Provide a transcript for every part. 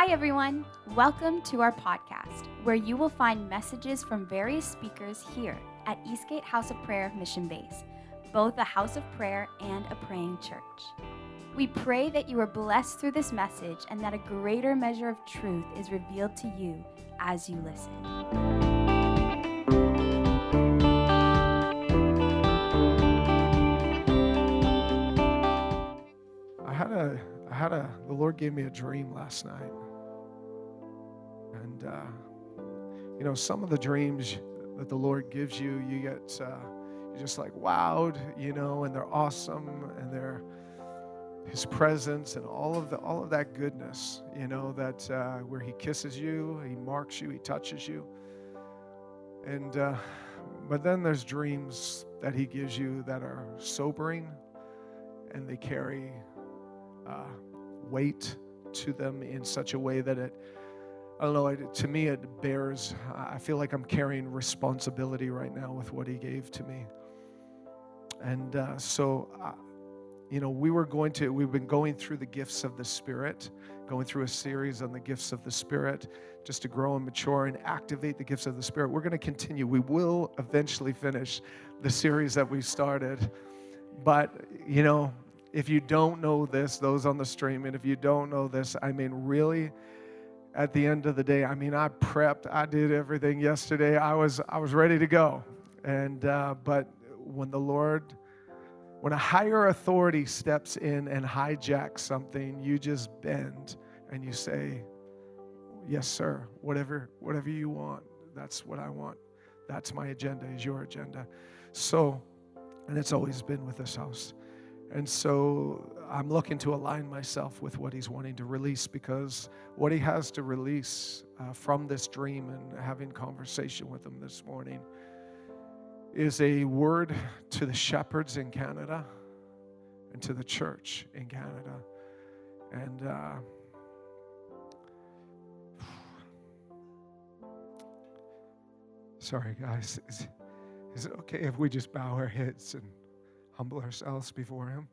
Hi, everyone. Welcome to our podcast, where you will find messages from various speakers here at Eastgate House of Prayer Mission Base, both a house of prayer and a praying church. We pray that you are blessed through this message and that a greater measure of truth is revealed to you as you listen. I had a, I had a, the Lord gave me a dream last night. And, uh, you know, some of the dreams that the Lord gives you, you get, uh, you're just like wowed, you know, and they're awesome and they're His presence and all of the, all of that goodness, you know, that uh, where He kisses you, He marks you, He touches you. And, uh, but then there's dreams that He gives you that are sobering and they carry uh, weight to them in such a way that it, I don't know, it, to me it bears, I feel like I'm carrying responsibility right now with what He gave to me. And uh, so, uh, you know, we were going to, we've been going through the gifts of the Spirit, going through a series on the gifts of the Spirit just to grow and mature and activate the gifts of the Spirit. We're going to continue. We will eventually finish the series that we started. But, you know, if you don't know this, those on the stream, and if you don't know this, I mean, really, at the end of the day, I mean, I prepped, I did everything yesterday. I was, I was ready to go. And, uh, but when the Lord, when a higher authority steps in and hijacks something, you just bend and you say, Yes, sir. Whatever, whatever you want, that's what I want. That's my agenda, is your agenda. So, and it's always been with this house. And so I'm looking to align myself with what he's wanting to release because what he has to release uh, from this dream and having conversation with him this morning is a word to the shepherds in Canada and to the church in Canada. And uh, sorry, guys. Is, is it okay if we just bow our heads and humble ourselves before Him?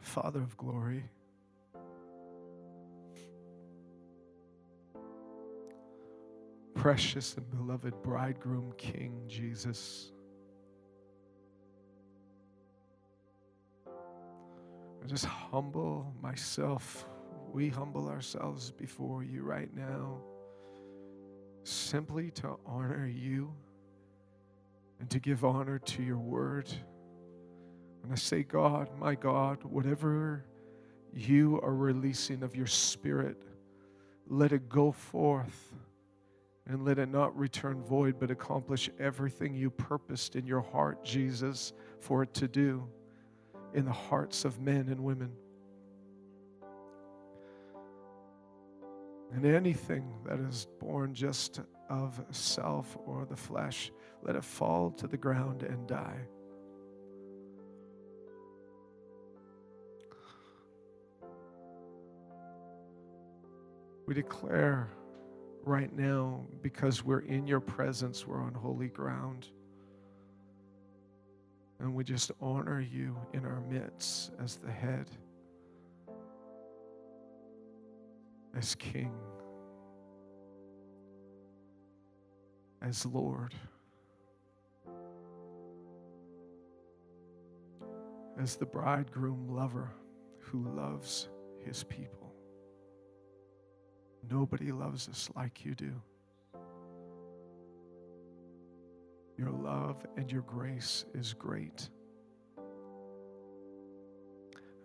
Father of glory, precious and beloved bridegroom King Jesus. I just humble myself. We humble ourselves before you right now, simply to honor you and to give honor to your word. And I say, God, my God, whatever you are releasing of your spirit, let it go forth and let it not return void, but accomplish everything you purposed in your heart, Jesus, for it to do in the hearts of men and women. And anything that is born just of self or the flesh, let it fall to the ground and die. We declare right now, because we're in your presence, we're on holy ground. And we just honor you in our midst as the head, as King, as Lord, as the bridegroom lover who loves his people. Nobody loves us like you do. Your love and your grace is great.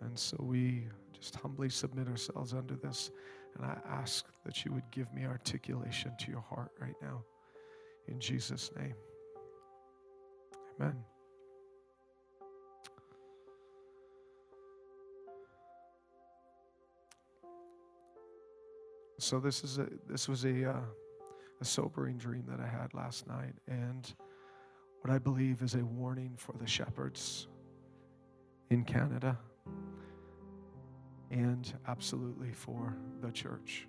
And so we just humbly submit ourselves under this. And I ask that you would give me articulation to your heart right now. In Jesus' name. Amen. So this is a this was a uh, a sobering dream that I had last night, and what I believe is a warning for the shepherds in Canada and absolutely for the church.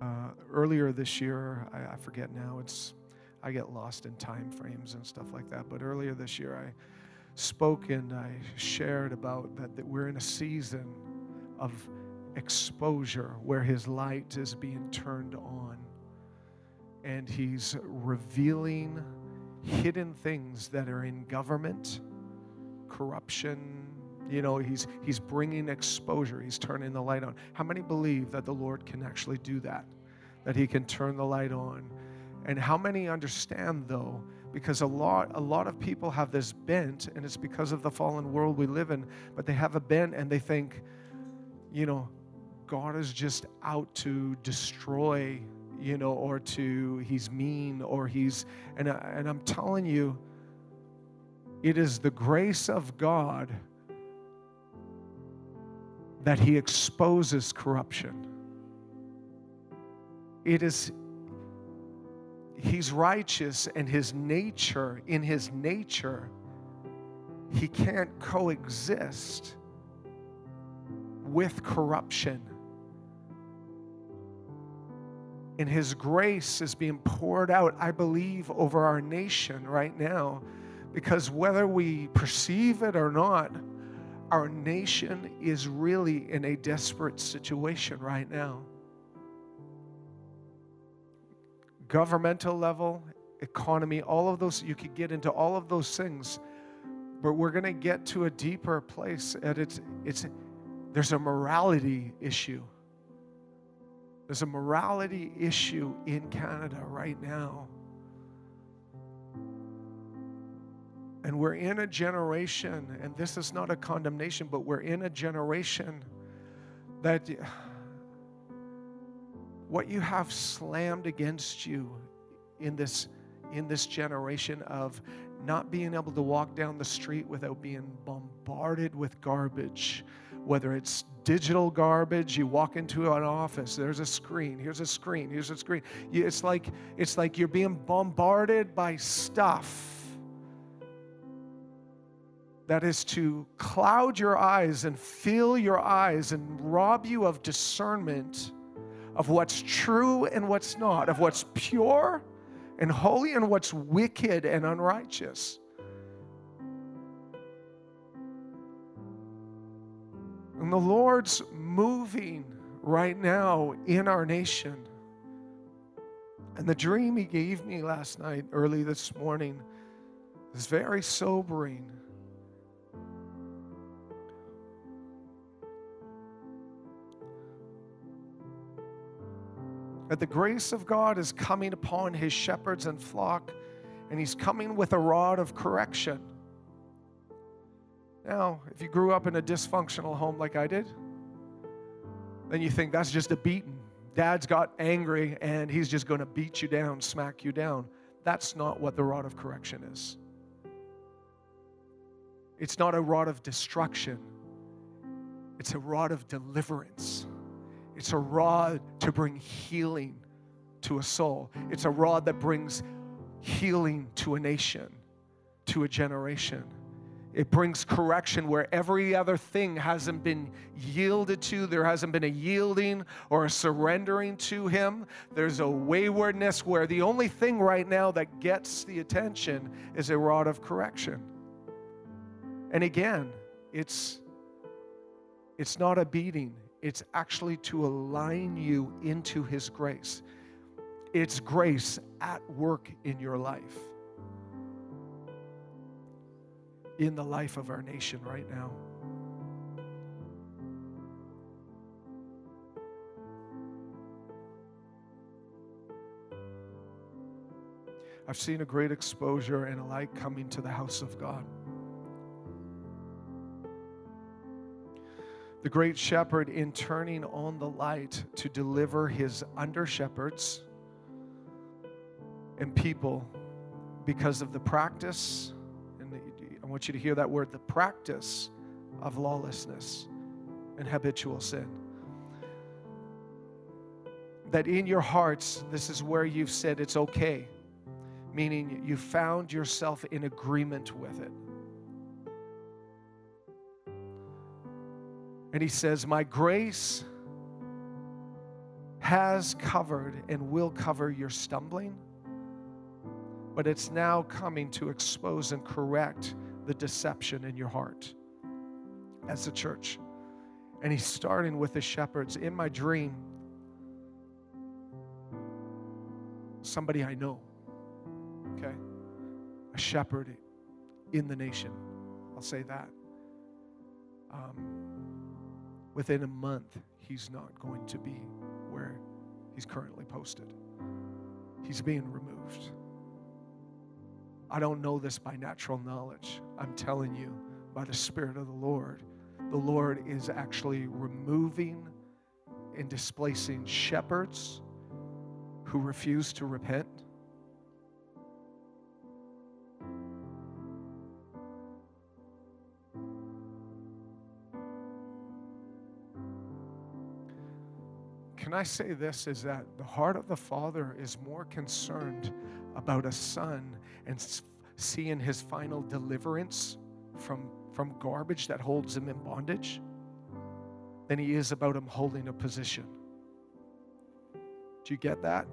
Uh, earlier this year, I, I forget now, it's I get lost in time frames and stuff like that. But earlier this year, I spoke and I shared about that, that we're in a season of exposure where His light is being turned on. And He's revealing hidden things that are in government, corruption. You know, he's, he's bringing exposure. He's turning the light on. How many believe that the Lord can actually do that? That He can turn the light on? And how many understand, though, because a lot a lot of people have this bent and it's because of the fallen world we live in but they have a bent and they think you know god is just out to destroy you know or to he's mean or he's and, I, and i'm telling you it is the grace of god that he exposes corruption it is he's righteous and his nature, in his nature, he can't coexist with corruption. And his grace is being poured out, I believe, over our nation right now. Because whether we perceive it or not, our nation is really in a desperate situation right now. governmental level, economy, all of those, you could get into all of those things. But we're going to get to a deeper place. And it's, it's, there's a morality issue. There's a morality issue in Canada right now. And we're in a generation, and this is not a condemnation, but we're in a generation that what you have slammed against you in this in this generation of not being able to walk down the street without being bombarded with garbage whether it's digital garbage you walk into an office there's a screen here's a screen here's a screen it's like it's like you're being bombarded by stuff that is to cloud your eyes and fill your eyes and rob you of discernment of what's true and what's not, of what's pure and holy and what's wicked and unrighteous. And the Lord's moving right now in our nation. And the dream He gave me last night, early this morning, is very sobering. that the grace of God is coming upon his shepherds and flock, and he's coming with a rod of correction. Now, if you grew up in a dysfunctional home like I did, then you think that's just a beating. Dad's got angry and he's just going to beat you down, smack you down. That's not what the rod of correction is. It's not a rod of destruction, it's a rod of deliverance. It's a rod to bring healing to a soul. It's a rod that brings healing to a nation, to a generation. It brings correction where every other thing hasn't been yielded to. There hasn't been a yielding or a surrendering to Him. There's a waywardness where the only thing right now that gets the attention is a rod of correction. And again, it's, it's not a beating, it's actually to align you into His grace. It's grace at work in your life, in the life of our nation right now. I've seen a great exposure and a light coming to the house of God. the great shepherd in turning on the light to deliver his under shepherds and people because of the practice, I want you to hear that word the practice of lawlessness and habitual sin. That in your hearts, this is where you've said it's okay, meaning you found yourself in agreement with it. And he says, My grace has covered and will cover your stumbling, but it's now coming to expose and correct the deception in your heart as a church. And he's starting with the shepherds. In my dream, somebody I know, okay? A shepherd in the nation. I'll say that. Um, within a month, he's not going to be where he's currently posted. He's being removed. I don't know this by natural knowledge. I'm telling you by the Spirit of the Lord. The Lord is actually removing and displacing shepherds who refuse to repent. Can I say this is that the heart of the Father is more concerned about a son and seeing his final deliverance from, from garbage that holds him in bondage than he is about him holding a position. Do you get that?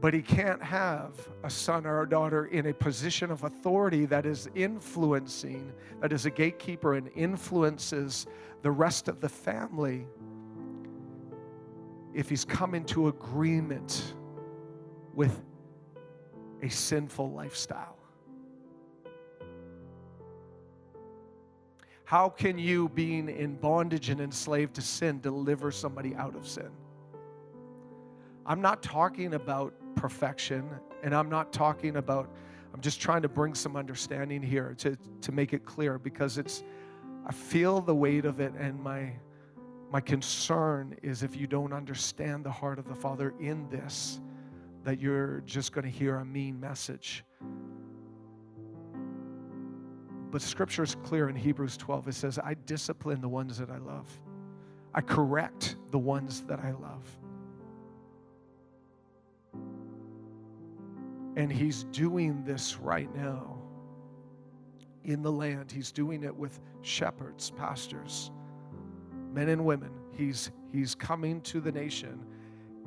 But he can't have a son or a daughter in a position of authority that is influencing, that is a gatekeeper and influences the rest of the family if he's come into agreement with a sinful lifestyle. How can you, being in bondage and enslaved to sin, deliver somebody out of sin? I'm not talking about perfection, and I'm not talking about, I'm just trying to bring some understanding here to, to make it clear because it's, I feel the weight of it, and my, my concern is if you don't understand the heart of the Father in this, that you're just going to hear a mean message. But scripture is clear in Hebrews 12. It says, I discipline the ones that I love, I correct the ones that I love. And he's doing this right now in the land. He's doing it with shepherds, pastors, men and women. He's, he's coming to the nation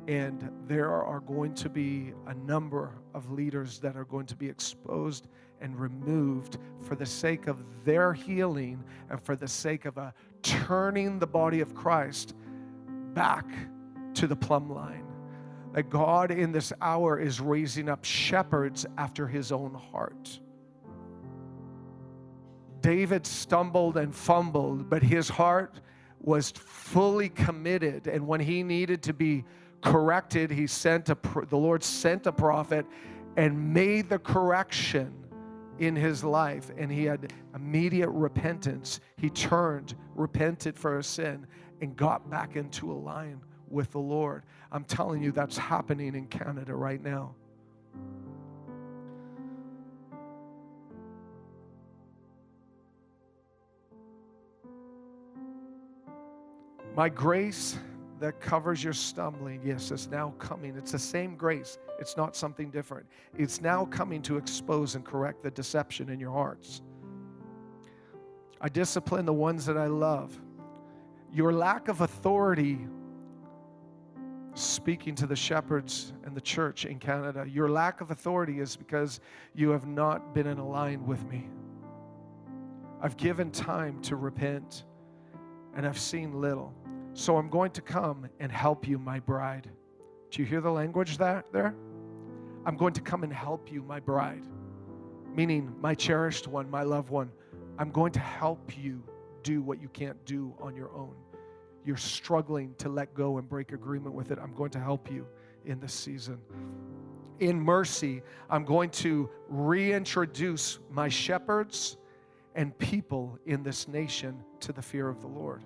and there are going to be a number of leaders that are going to be exposed and removed for the sake of their healing and for the sake of a turning the body of Christ back to the plumb line. That God in this hour is raising up shepherds after his own heart. David stumbled and fumbled, but his heart was fully committed. And when he needed to be corrected. He sent a, the Lord sent a prophet and made the correction in his life, and he had immediate repentance. He turned, repented for his sin, and got back into a line with the Lord. I'm telling you, that's happening in Canada right now. My grace that covers your stumbling, yes, it's now coming. It's the same grace, it's not something different. It's now coming to expose and correct the deception in your hearts. I discipline the ones that I love. Your lack of authority, speaking to the shepherds and the church in Canada, your lack of authority is because you have not been in line with me. I've given time to repent, and I've seen little. So I'm going to come and help you, my bride. Do you hear the language there? I'm going to come and help you, my bride. Meaning, my cherished one, my loved one. I'm going to help you do what you can't do on your own. You're struggling to let go and break agreement with it. I'm going to help you in this season. In mercy, I'm going to reintroduce my shepherds and people in this nation to the fear of the Lord.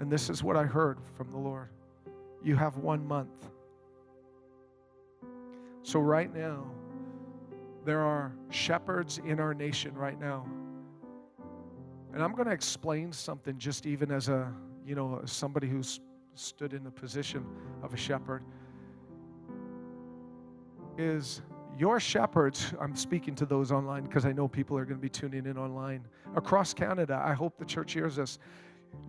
And this is what I heard from the Lord you have one month. So, right now, there are shepherds in our nation right now. And I'm going to explain something just even as a, you know, somebody who's stood in the position of a shepherd. Is your shepherds, I'm speaking to those online because I know people are going to be tuning in online across Canada. I hope the church hears us.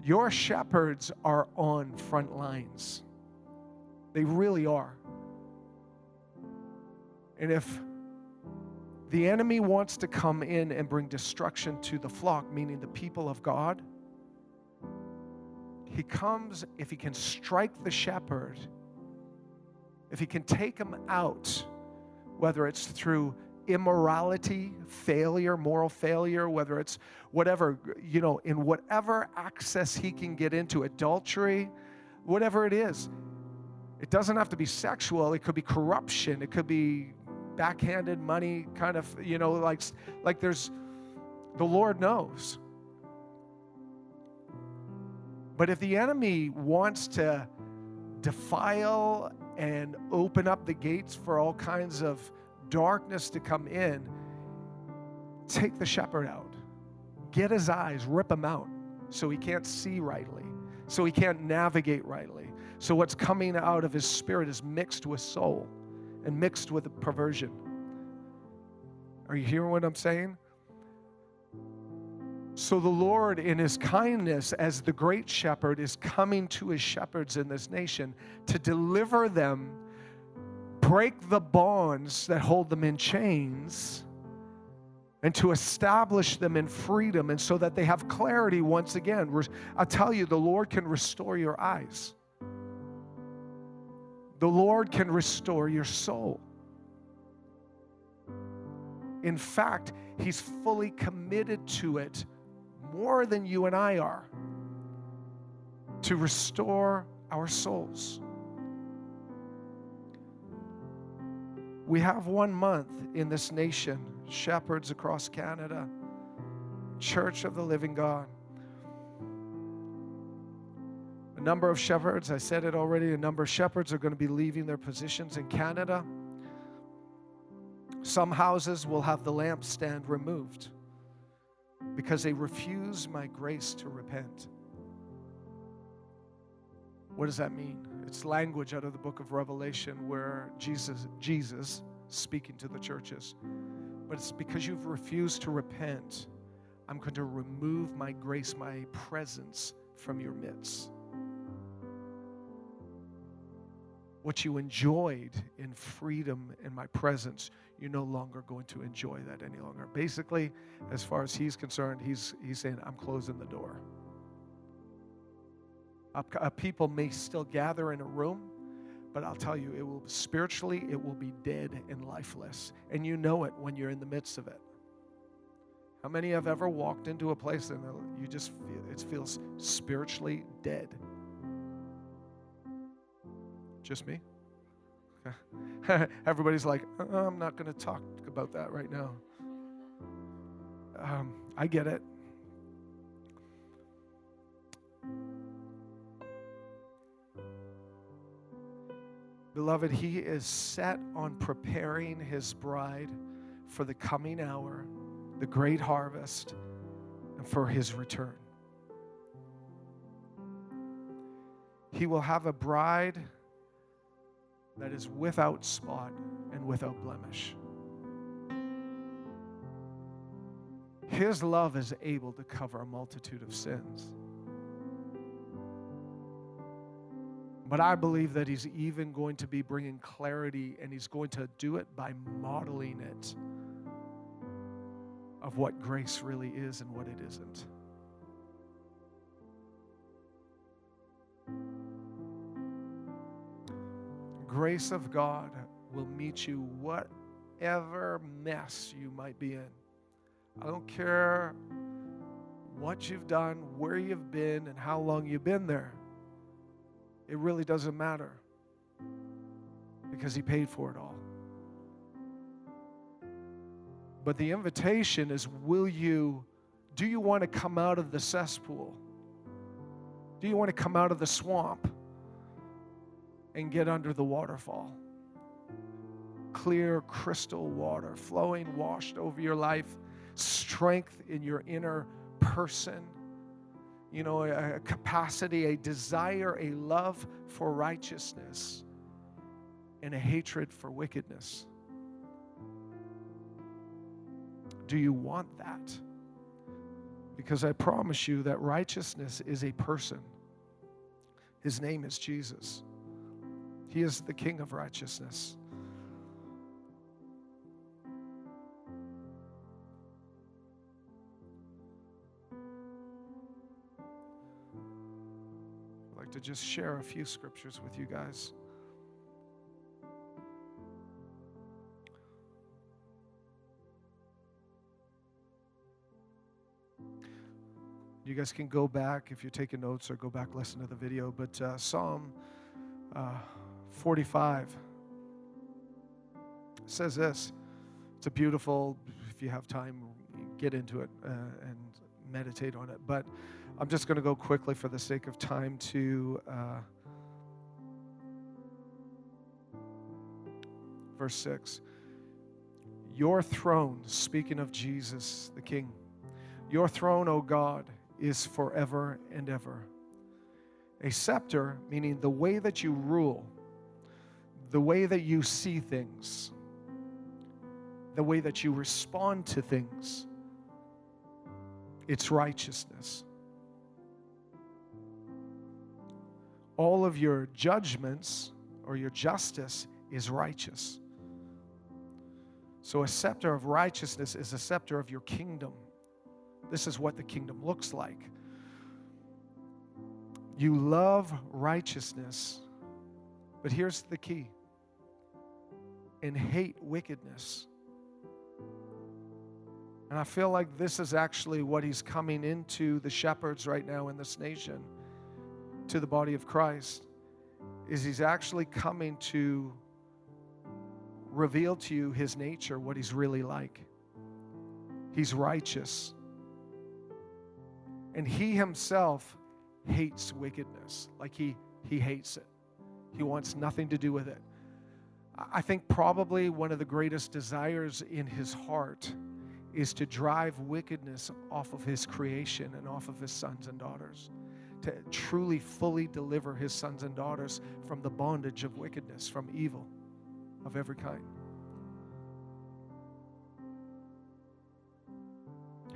Your shepherds are on front lines. They really are. And if the enemy wants to come in and bring destruction to the flock, meaning the people of God, he comes if he can strike the shepherd, if he can take him out whether it's through immorality, failure, moral failure, whether it's whatever, you know, in whatever access he can get into, adultery, whatever it is. It doesn't have to be sexual, it could be corruption, it could be backhanded money, kind of, you know, like, like there's, the Lord knows. But if the enemy wants to defile and open up the gates for all kinds of darkness to come in, take the shepherd out. Get his eyes, rip him out so he can't see rightly, so he can't navigate rightly. So what's coming out of his spirit is mixed with soul and mixed with perversion. Are you hearing what I'm saying? So the Lord, in his kindness as the great shepherd, is coming to his shepherds in this nation to deliver them, break the bonds that hold them in chains, and to establish them in freedom, and so that they have clarity once again. I tell you, the Lord can restore your eyes, the Lord can restore your soul. In fact, He's fully committed to it more than you and I are to restore our souls. We have one month in this nation, shepherds across Canada, Church of the Living God. A number of shepherds, I said it already, a number of shepherds are going to be leaving their positions in Canada. Some houses will have the lampstand removed because they refuse my grace to repent. What does that mean? It's language out of the book of Revelation where Jesus, Jesus speaking to the churches. But it's because you've refused to repent, I'm going to remove my grace, my presence from your midst. What you enjoyed in freedom in my presence, you're no longer going to enjoy that any longer. Basically, as far as he's concerned, he's, he's saying, I'm closing the door. A, people may still gather in a room, but I'll tell you, it will spiritually, it will be dead and lifeless. And you know it when you're in the midst of it. How many have ever walked into a place and you just feel it feels spiritually dead? Just me? Everybody's like, uh, I'm not going to talk about that right now. Um, I get it. Beloved, He is set on preparing His bride for the coming hour, the great harvest, and for His return. He will have a bride that is without spot and without blemish. His love is able to cover a multitude of sins. But I believe that He's even going to be bringing clarity and He's going to do it by modeling it of what grace really is and what it isn't. Grace of God will meet you whatever mess you might be in. I don't care what you've done, where you've been, and how long you've been there. It really doesn't matter because He paid for it all. But the invitation is will you, do you want to come out of the cesspool? Do you want to come out of the swamp? And get under the waterfall. Clear crystal water flowing, washed over your life, strength in your inner person, you know, a, capacity, a desire, a love for righteousness, and a hatred for wickedness. Do you want that? Because I promise you that righteousness is a person. His name is Jesus. He is the King of righteousness. I'd like to just share a few scriptures with you guys. You guys can go back if you're taking notes or go back listen to the video. But uh, Psalm uh, 45 says this. It's a beautiful. If you have time, get into it uh, and meditate on it. But I'm just going to go quickly for the sake of time to. Uh, verse 6 Your throne, speaking of Jesus the King, your throne, O God, is forever and ever. A scepter, meaning the way that you rule, the way that you see things, the way that you respond to things, it's righteousness. All of your judgments or your justice is righteous. So, a scepter of righteousness is a scepter of your kingdom. This is what the kingdom looks like. You love righteousness, but here's the key and hate wickedness. And I feel like this is actually what he's coming into the shepherds right now in this nation, to the body of Christ, is he's actually coming to reveal to you his nature, what he's really like. He's righteous. And he himself hates wickedness. Like he he hates it. He wants nothing to do with it. I think probably one of the greatest desires in his heart is to drive wickedness off of his creation and off of his sons and daughters. To truly, fully deliver his sons and daughters from the bondage of wickedness, from evil of every kind.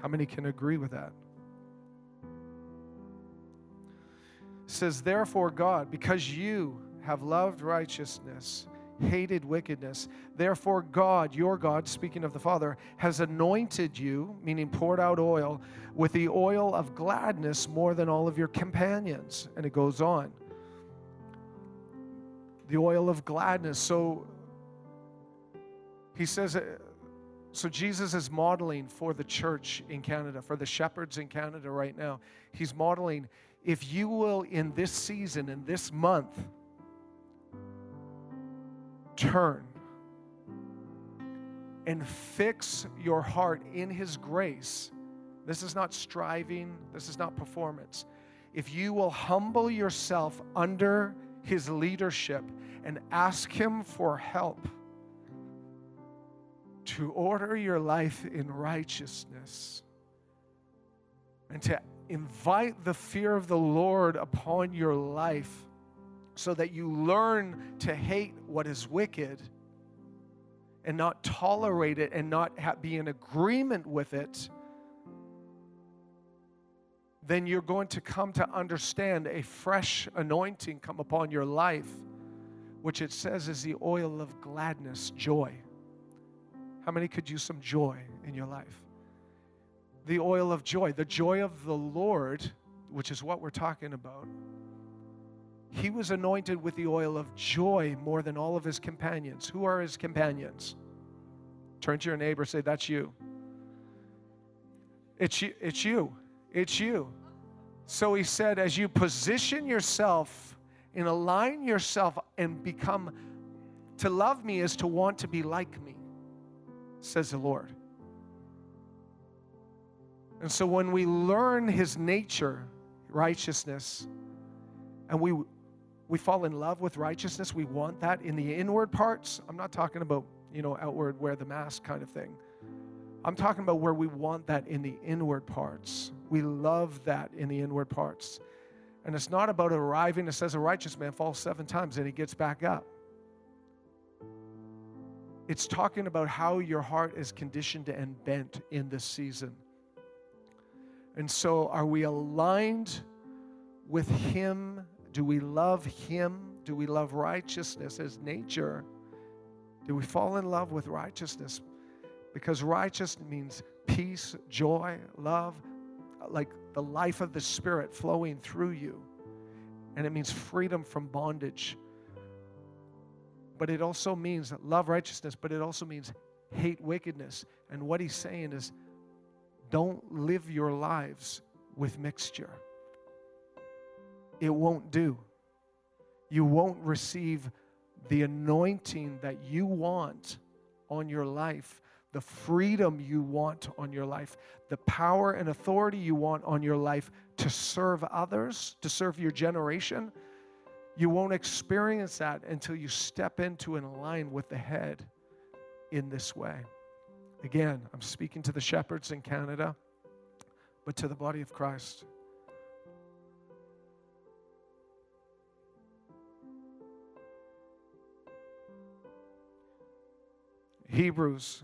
How many can agree with that? says, Therefore, God, because you have loved righteousness, hated wickedness, therefore, God, your God, speaking of the Father, has anointed you, meaning poured out oil, with the oil of gladness more than all of your companions. And it goes on. The oil of gladness. So he says, uh, so Jesus is modeling for the church in Canada, for the shepherds in Canada right now. He's modeling if you will, in this season, in this month, turn and fix your heart in His grace. This is not striving, this is not performance. If you will humble yourself under His leadership and ask Him for help to order your life in righteousness and to invite the fear of the Lord upon your life so that you learn to hate what is wicked and not tolerate it and not be in agreement with it, then you're going to come to understand a fresh anointing come upon your life, which it says is the oil of gladness, joy. How many could use some joy in your life? the oil of joy, the joy of the Lord, which is what we're talking about. He was anointed with the oil of joy more than all of his companions. Who are his companions? Turn to your neighbor, say, That's you. It's you. It's you. It's you. So he said, as you position yourself and align yourself and become, to love me is to want to be like me, says the Lord. And so when we learn his nature, righteousness, and we we fall in love with righteousness, we want that in the inward parts. I'm not talking about, you know, outward wear the mask kind of thing. I'm talking about where we want that in the inward parts. We love that in the inward parts. And it's not about arriving, it says a righteous man falls seven times and he gets back up. It's talking about how your heart is conditioned and bent in this season. And so, are we aligned with Him? Do we love Him? Do we love righteousness as nature? Do we fall in love with righteousness? Because righteousness means peace, joy, love, like the life of the Spirit flowing through you. And it means freedom from bondage. But it also means love righteousness, but it also means hate wickedness. And what he's saying is don't live your lives with mixture. It won't do. You won't receive the anointing that you want on your life, the freedom you want on your life, the power and authority you want on your life to serve others, to serve your generation. You won't experience that until you step into and align with the head in this way. Again, I'm speaking to the shepherds in Canada, but to the body of Christ. Hebrews.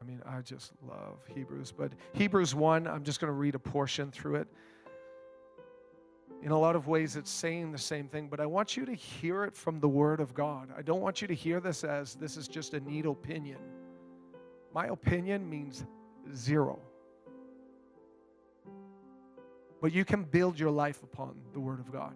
I mean, I just love Hebrews, but Hebrews 1, I'm just going to read a portion through it. In a lot of ways, it's saying the same thing, but I want you to hear it from the Word of God. I don't want you to hear this as this is just a neat opinion. My opinion means zero. But you can build your life upon the Word of God.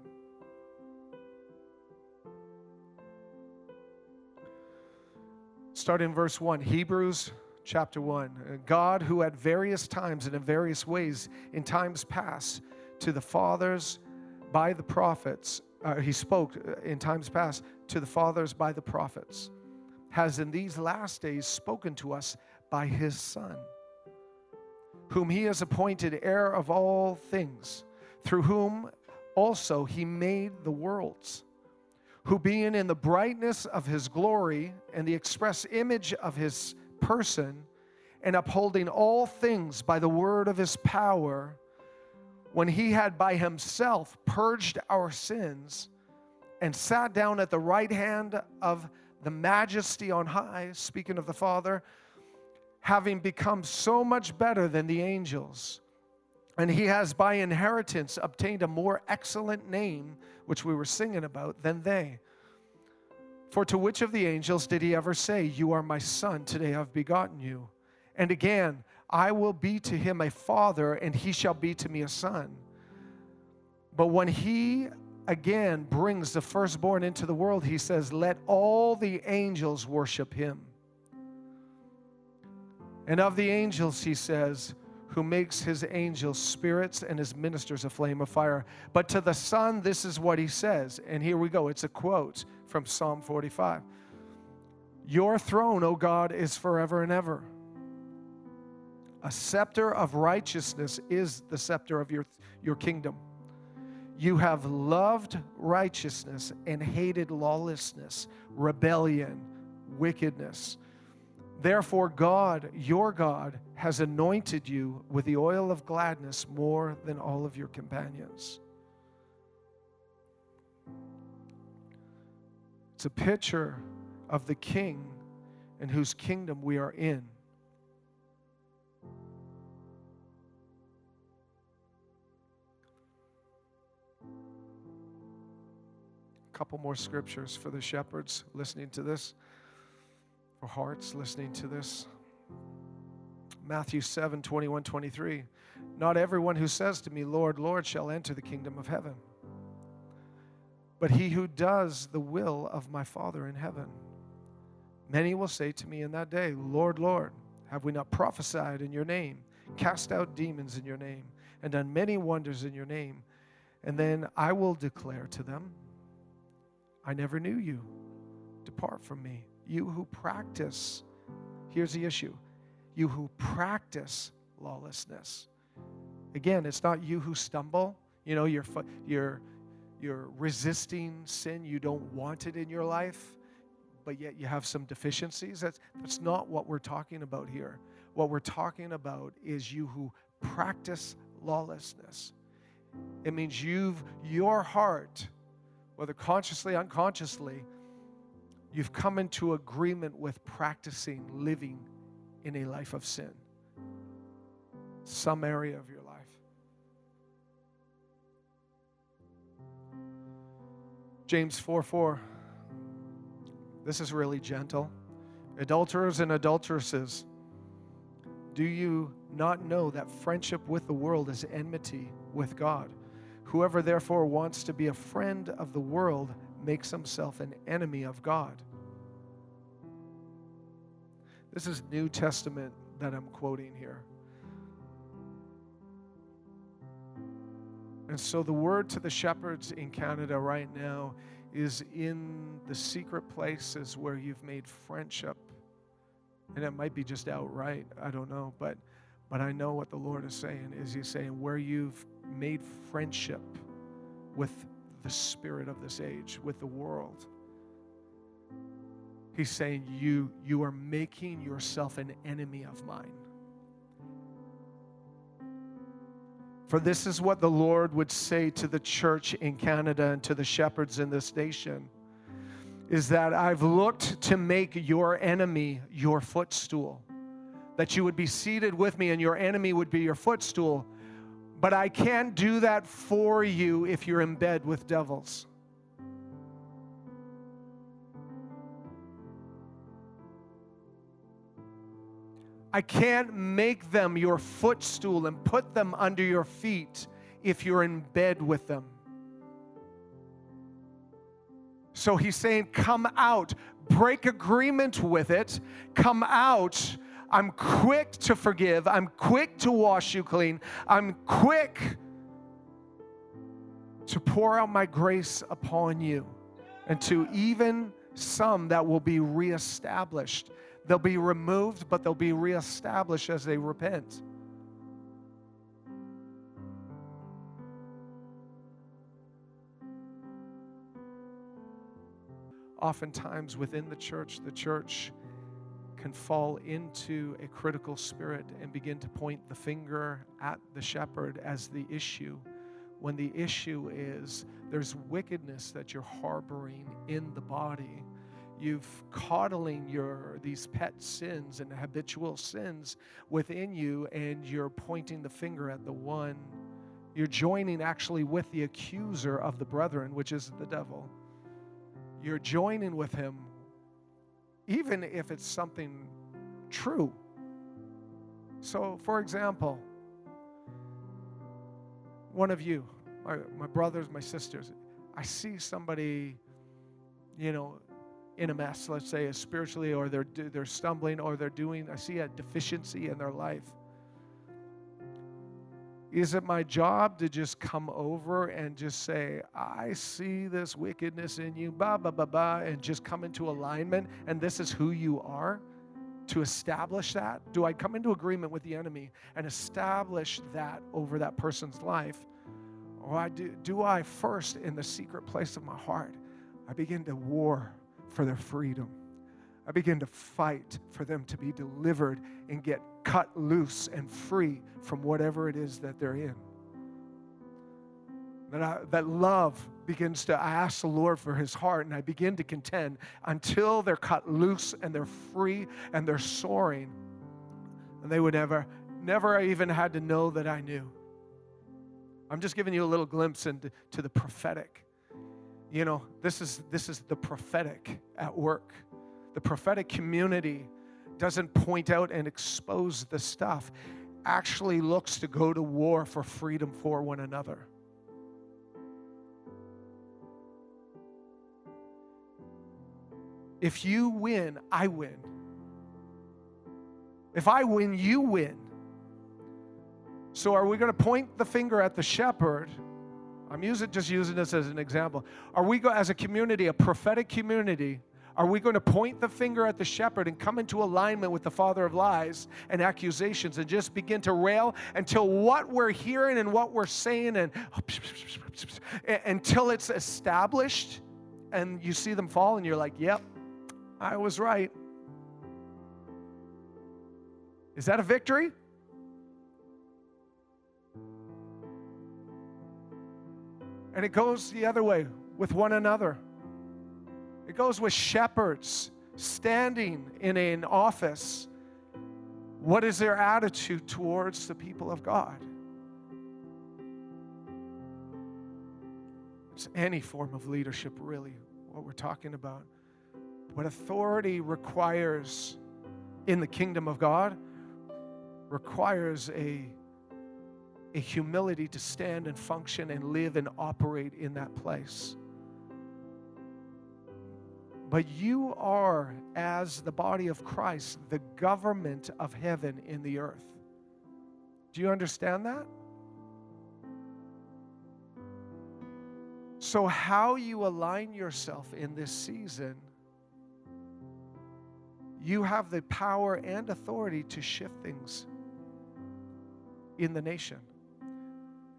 Start in verse 1, Hebrews chapter 1. God, who at various times and in various ways in times past to the fathers by the prophets, uh, he spoke in times past to the fathers by the prophets, has in these last days spoken to us by his Son, whom he has appointed heir of all things, through whom also he made the worlds who being in the brightness of his glory and the express image of his person, and upholding all things by the word of his power, when he had by himself purged our sins and sat down at the right hand of the majesty on high, speaking of the Father, having become so much better than the angels. And he has by inheritance obtained a more excellent name which we were singing about, than they. For to which of the angels did he ever say, You are my son, today I've begotten you? And again, I will be to him a father, and he shall be to me a son. But when he again brings the firstborn into the world, he says, Let all the angels worship him. And of the angels, he says, who makes his angels spirits and his ministers a flame of fire. But to the Son, this is what he says. And here we go. It's a quote from Psalm 45. Your throne, O God, is forever and ever. A scepter of righteousness is the scepter of your, your kingdom. You have loved righteousness and hated lawlessness, rebellion, wickedness. Therefore, God, your God, has anointed you with the oil of gladness more than all of your companions. It's a picture of the king in whose kingdom we are in. A couple more scriptures for the shepherds listening to this hearts listening to this. Matthew 7 21, 23. Not everyone who says to me, Lord, Lord, shall enter the kingdom of heaven, but he who does the will of my Father in heaven. Many will say to me in that day, Lord, Lord, have we not prophesied in your name, cast out demons in your name, and done many wonders in your name? And then I will declare to them, I never knew you. Depart from me, you who practice, here's the issue you who practice lawlessness. Again, it's not you who stumble. You know, you're, you're, you're resisting sin. You don't want it in your life, but yet you have some deficiencies. That's, that's not what we're talking about here. What we're talking about is you who practice lawlessness. It means you've, your heart, whether consciously, unconsciously, you've come into agreement with practicing living in a life of sin. Some area of your life. James 4 4. This is really gentle. Adulterers and adulteresses, do you not know that friendship with the world is enmity with God? Whoever therefore wants to be a friend of the world makes himself an enemy of God. This is New Testament that I'm quoting here. And so the word to the shepherds in Canada right now is in the secret places where you've made friendship. And it might be just outright, I don't know, but but I know what the Lord is saying is he's saying where you've made friendship with the spirit of this age, with the world. He's saying you you are making yourself an enemy of mine. For this is what the Lord would say to the church in Canada and to the shepherds in this nation is that I've looked to make your enemy your footstool. That you would be seated with me and your enemy would be your footstool. But I can't do that for you if you're in bed with devils. I can't make them your footstool and put them under your feet if you're in bed with them. So he's saying, Come out, break agreement with it, come out. I'm quick to forgive, I'm quick to wash you clean, I'm quick to pour out my grace upon you, and to even some that will be reestablished. They'll be removed, but they'll be reestablished as they repent. Oftentimes within the church, the church can fall into a critical spirit and begin to point the finger at the shepherd as the issue when the issue is there's wickedness that you're harboring in the body you've coddling your these pet sins and habitual sins within you and you're pointing the finger at the one you're joining actually with the accuser of the brethren which is the devil. You're joining with him even if it's something true. So for example one of you my, my brothers my sisters i see somebody you know in a mess, let's say, spiritually, or they're, they're stumbling, or they're doing, I see a deficiency in their life. Is it my job to just come over and just say, I see this wickedness in you, ba, ba, ba, ba, and just come into alignment, and this is who you are? To establish that? Do I come into agreement with the enemy and establish that over that person's life? Or do, do I first, in the secret place of my heart, I begin to war for their freedom. I begin to fight for them to be delivered and get cut loose and free from whatever it is that they're in. That, I, that love begins to I ask the Lord for his heart, and I begin to contend until they're cut loose and they're free and they're soaring. And they would never, never even had to know that I knew. I'm just giving you a little glimpse into to the prophetic you know, this is this is the prophetic at work. The prophetic community doesn't point out and expose the stuff, actually looks to go to war for freedom for one another. If you win, I win. If I win, you win. So, are we going to point the finger at the shepherd? I'm using just using this as an example. Are we go as a community, a prophetic community? Are we going to point the finger at the shepherd and come into alignment with the father of lies and accusations and just begin to rail until what we're hearing and what we're saying and until it's established and you see them fall and you're like, "Yep, I was right." Is that a victory? And it goes the other way with one another. It goes with shepherds standing in an office. What is their attitude towards the people of God? It's any form of leadership, really, what we're talking about. What authority requires in the kingdom of God requires a, a humility to stand and function and live and operate in that place. But you are, as the body of Christ, the government of heaven in the earth. Do you understand that? So, how you align yourself in this season, you have the power and authority to shift things in the nation.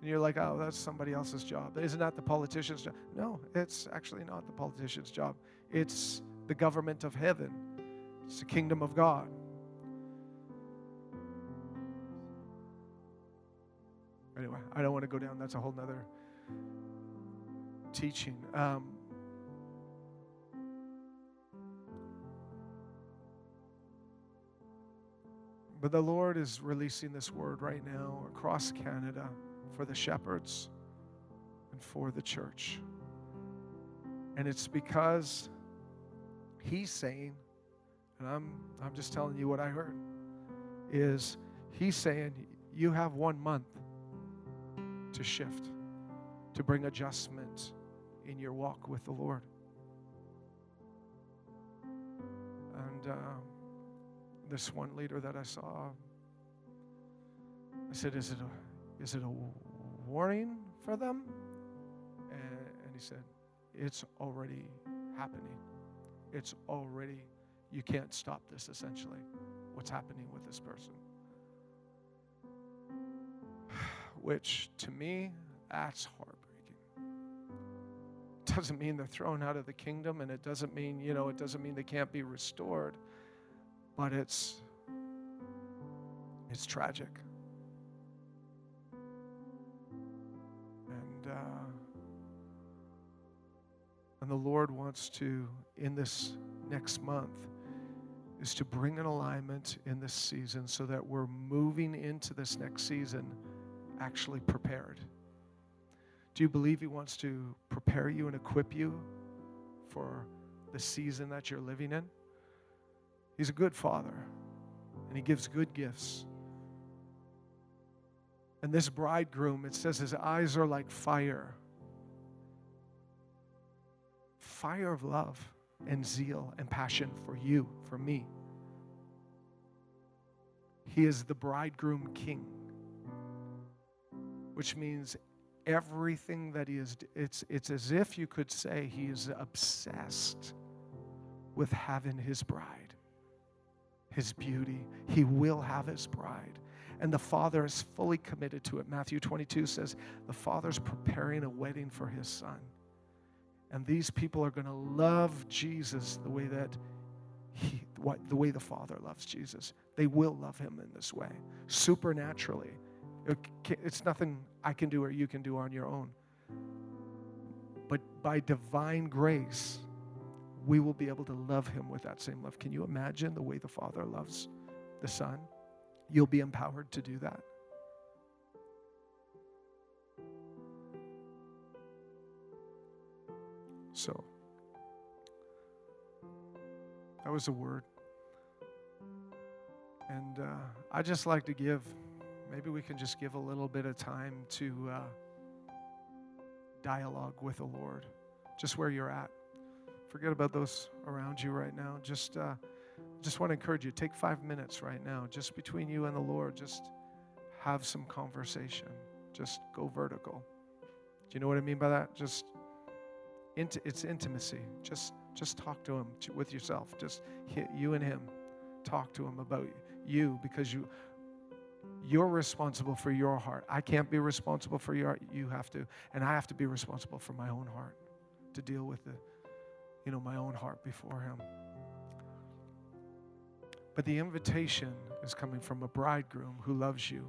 And you're like, oh, that's somebody else's job. Isn't that the politician's job? No, it's actually not the politician's job. It's the government of heaven, it's the kingdom of God. Anyway, I don't want to go down. That's a whole nother teaching. Um, but the Lord is releasing this word right now across Canada for the shepherds and for the church. And it's because He's saying, and I'm, I'm just telling you what I heard, is He's saying, you have one month to shift, to bring adjustment in your walk with the Lord. And uh, this one leader that I saw, I said, "Is it a, is it a warning for them?" And, he said, "It's already happening. It's already. You can't stop this. Essentially, what's happening with this person." Which to me, that's heartbreaking. doesn't mean they're thrown out of the kingdom, and it doesn't mean, you know, it doesn't mean they can't be restored, but it's it's tragic. And the Lord wants to, in this next month, is to bring an alignment in this season so that we're moving into this next season actually prepared. Do you believe He wants to prepare you and equip you for the season that you're living in? He's a good Father, and He gives good gifts. And this bridegroom, it says his eyes are like fire fire of love and zeal and passion for you, for me. He is the bridegroom king, which means everything that he is it's it's as if you could say he is obsessed with having his bride his beauty. He will have his bride. And the father is fully committed to it. Matthew 22 says the father's preparing a wedding for his son and these people are going to love jesus the way that he what, the way the father loves jesus they will love him in this way supernaturally it's nothing I can do or you can do on your own. But by divine grace, we will be able to love him with that same love. Can you imagine the way the Father loves the Son? You'll be empowered to do that. So, that was the word. And uh, I just like to give maybe we can just give a little bit of time to uh, dialogue with the Lord, just where you're at. Forget about those around you right now. Just, uh, just want to encourage you. Take five minutes right now, just between you and the Lord. Just have some conversation. Just go vertical. Do you know what I mean by that? Just, it's intimacy. Just, just talk to Him with yourself. Just you and Him. Talk to Him about you because you you're responsible for your heart. I can't be responsible for your. You have to. And I have to be responsible for my own heart to deal with the, you know, my own heart before Him. But the invitation is coming from a bridegroom who loves you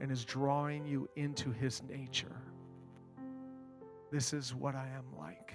and is drawing you into his nature. This is what I am like.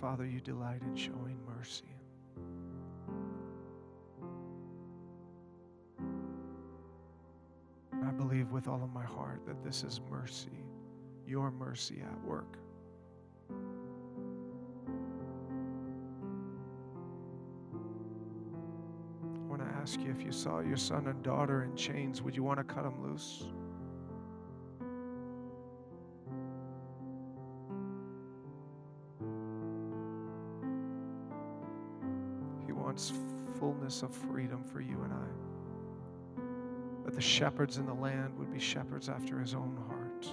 Father, you delight in showing mercy. I believe with all of my heart that this is mercy, your mercy at work. I want to ask you if you saw your son and daughter in chains, would you want to cut them loose? Of freedom for you and I. That the shepherds in the land would be shepherds after his own heart.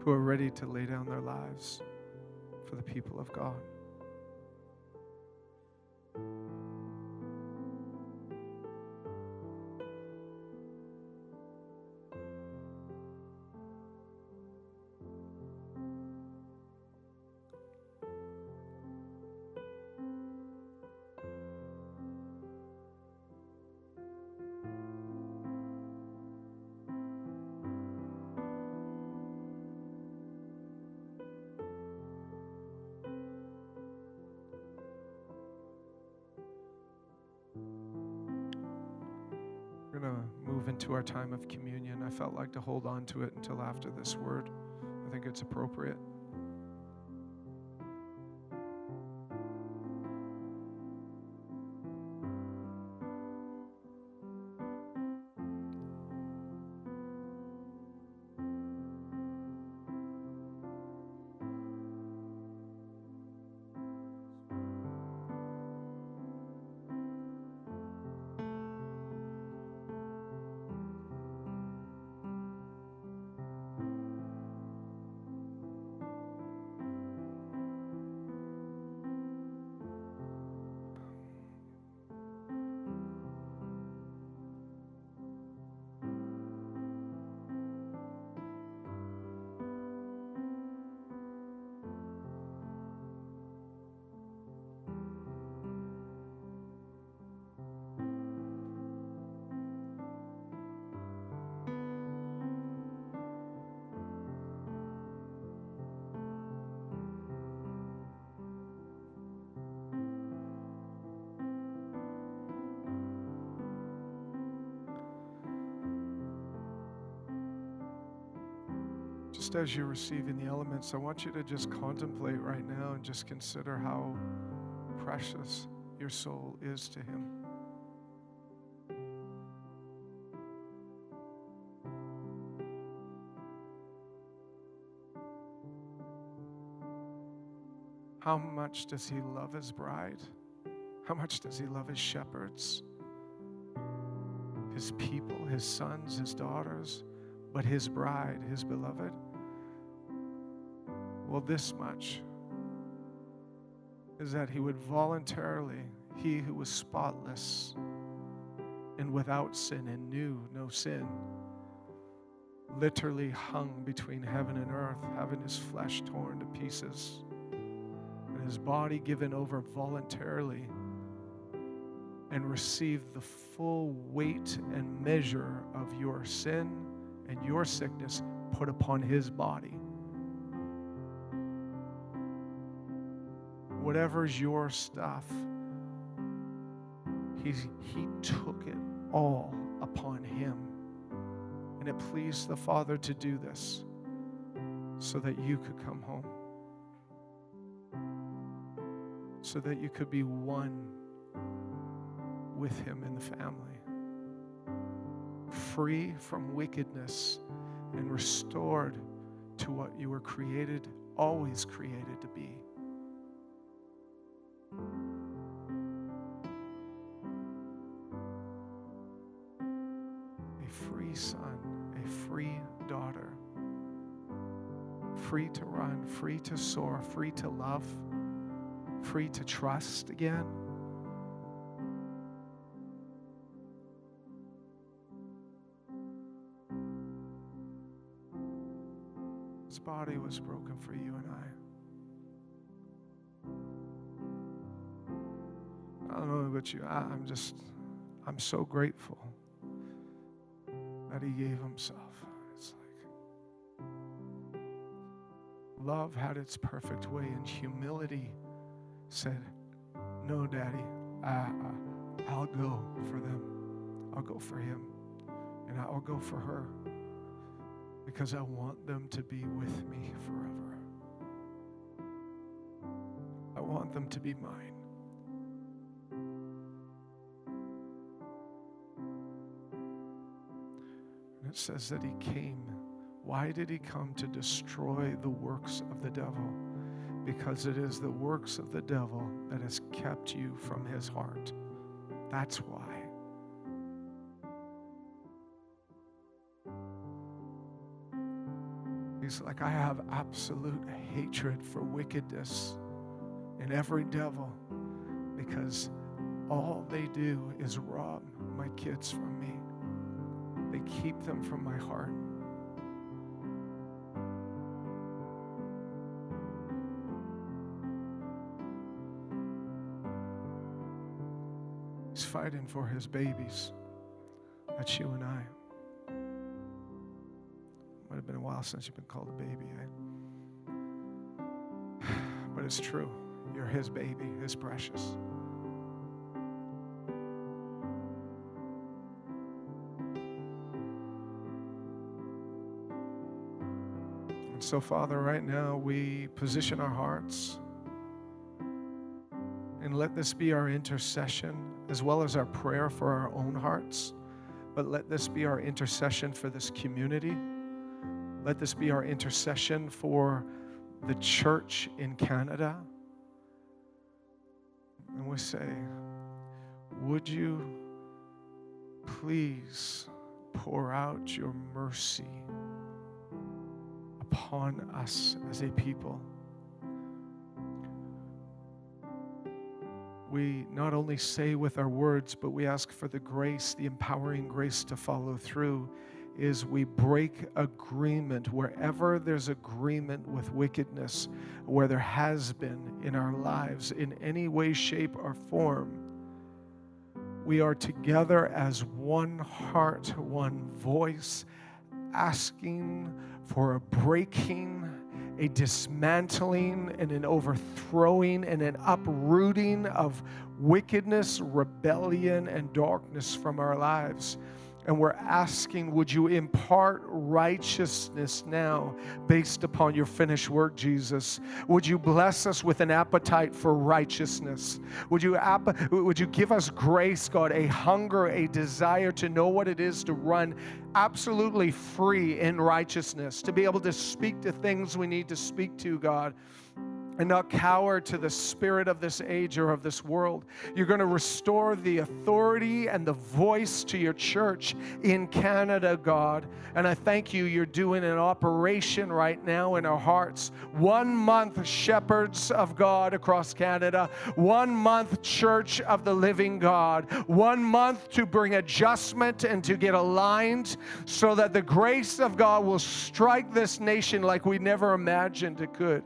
Who are ready to lay down their lives for the people of God. Our time of communion. I felt like to hold on to it until after this word. I think it's appropriate. Just as you're receiving the elements, I want you to just contemplate right now and just consider how precious your soul is to Him. How much does He love His bride? How much does He love His shepherds? His people, His sons, His daughters, but His bride, His beloved? Well, this much is that He would voluntarily, He who was spotless and without sin and knew no sin, literally hung between heaven and earth, having His flesh torn to pieces and His body given over voluntarily and received the full weight and measure of your sin and your sickness put upon his body. Whatever's your stuff, he's, he took it all upon him. And it pleased the Father to do this so that you could come home, so that you could be one with him in the family, free from wickedness and restored to what you were created, always created to soar, free to love, free to trust again. His body was broken for you and I. I don't know about you. I, I'm just, I'm so grateful that He gave Himself. Love had its perfect way, and humility said, No, Daddy, I, I'll go for them. I'll go for him. And I'll go for her because I want them to be with me forever. I want them to be mine. And it says that he came. Why did he come? To destroy the works of the devil. Because it is the works of the devil that has kept you from his heart. That's why. He's like, I have absolute hatred for wickedness and every devil because all they do is rob my kids from me. They keep them from my heart. For his babies. That's you and I. Might have been a while since you've been called a baby. Eh? But it's true. You're his baby, his precious. And so, Father, right now we position our hearts and let this be our intercession as well as our prayer for our own hearts. But let this be our intercession for this community. Let this be our intercession for the church in Canada. And we say, Would you please pour out your mercy upon us as a people? We not only say with our words, but we ask for the grace, the empowering grace to follow through is we break agreement wherever there's agreement with wickedness, where there has been in our lives in any way, shape, or form. We are together as one heart, one voice, asking for a breaking, a dismantling, and an overthrowing and an uprooting of wickedness, rebellion, and darkness from our lives. And we're asking, would you impart righteousness now based upon your finished work, Jesus? Would you bless us with an appetite for righteousness? Would you, would you give us grace, God, a hunger, a desire to know what it is to run absolutely free in righteousness, to be able to speak to things we need to speak to, God? And not cower to the spirit of this age or of this world. You're going to restore the authority and the voice to your church in Canada, God. And I thank you, you're doing an operation right now in our hearts. One month, shepherds of God across Canada, one month, church of the living God, one month to bring adjustment and to get aligned so that the grace of God will strike this nation like we never imagined it could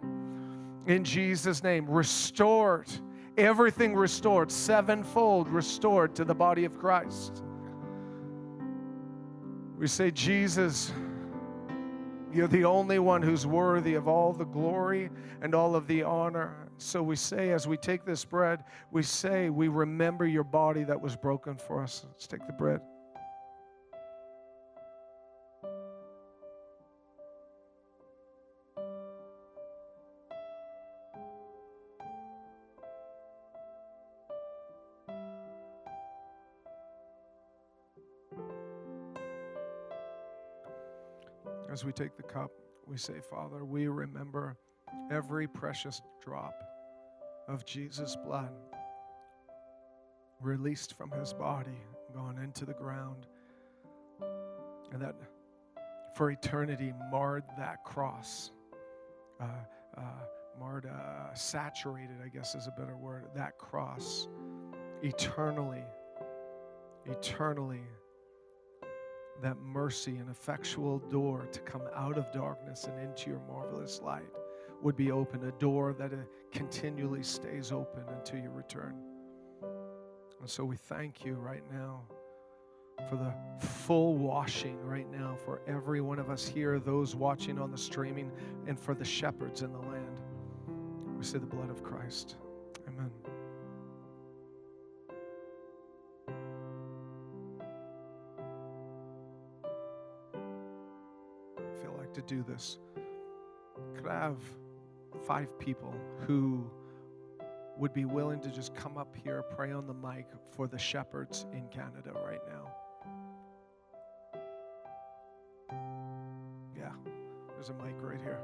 in Jesus' name. Restored, everything restored, sevenfold restored to the body of Christ. We say, Jesus, you're the only one who's worthy of all the glory and all of the honor. So we say, as we take this bread, we say, we remember your body that was broken for us. Let's take the bread. As we take the cup, we say, Father, we remember every precious drop of Jesus' blood released from his body, gone into the ground, and that for eternity marred that cross, uh, uh, marred, uh, saturated, I guess is a better word, that cross eternally, eternally that mercy and effectual door to come out of darkness and into your marvelous light would be open, a door that uh, continually stays open until you return. And so we thank you right now for the full washing right now for every one of us here, those watching on the streaming, and for the shepherds in the land. We say the blood of Christ. Amen. Do this. Could I have five people who would be willing to just come up here, pray on the mic for the shepherds in Canada right now? Yeah, there's a mic right here.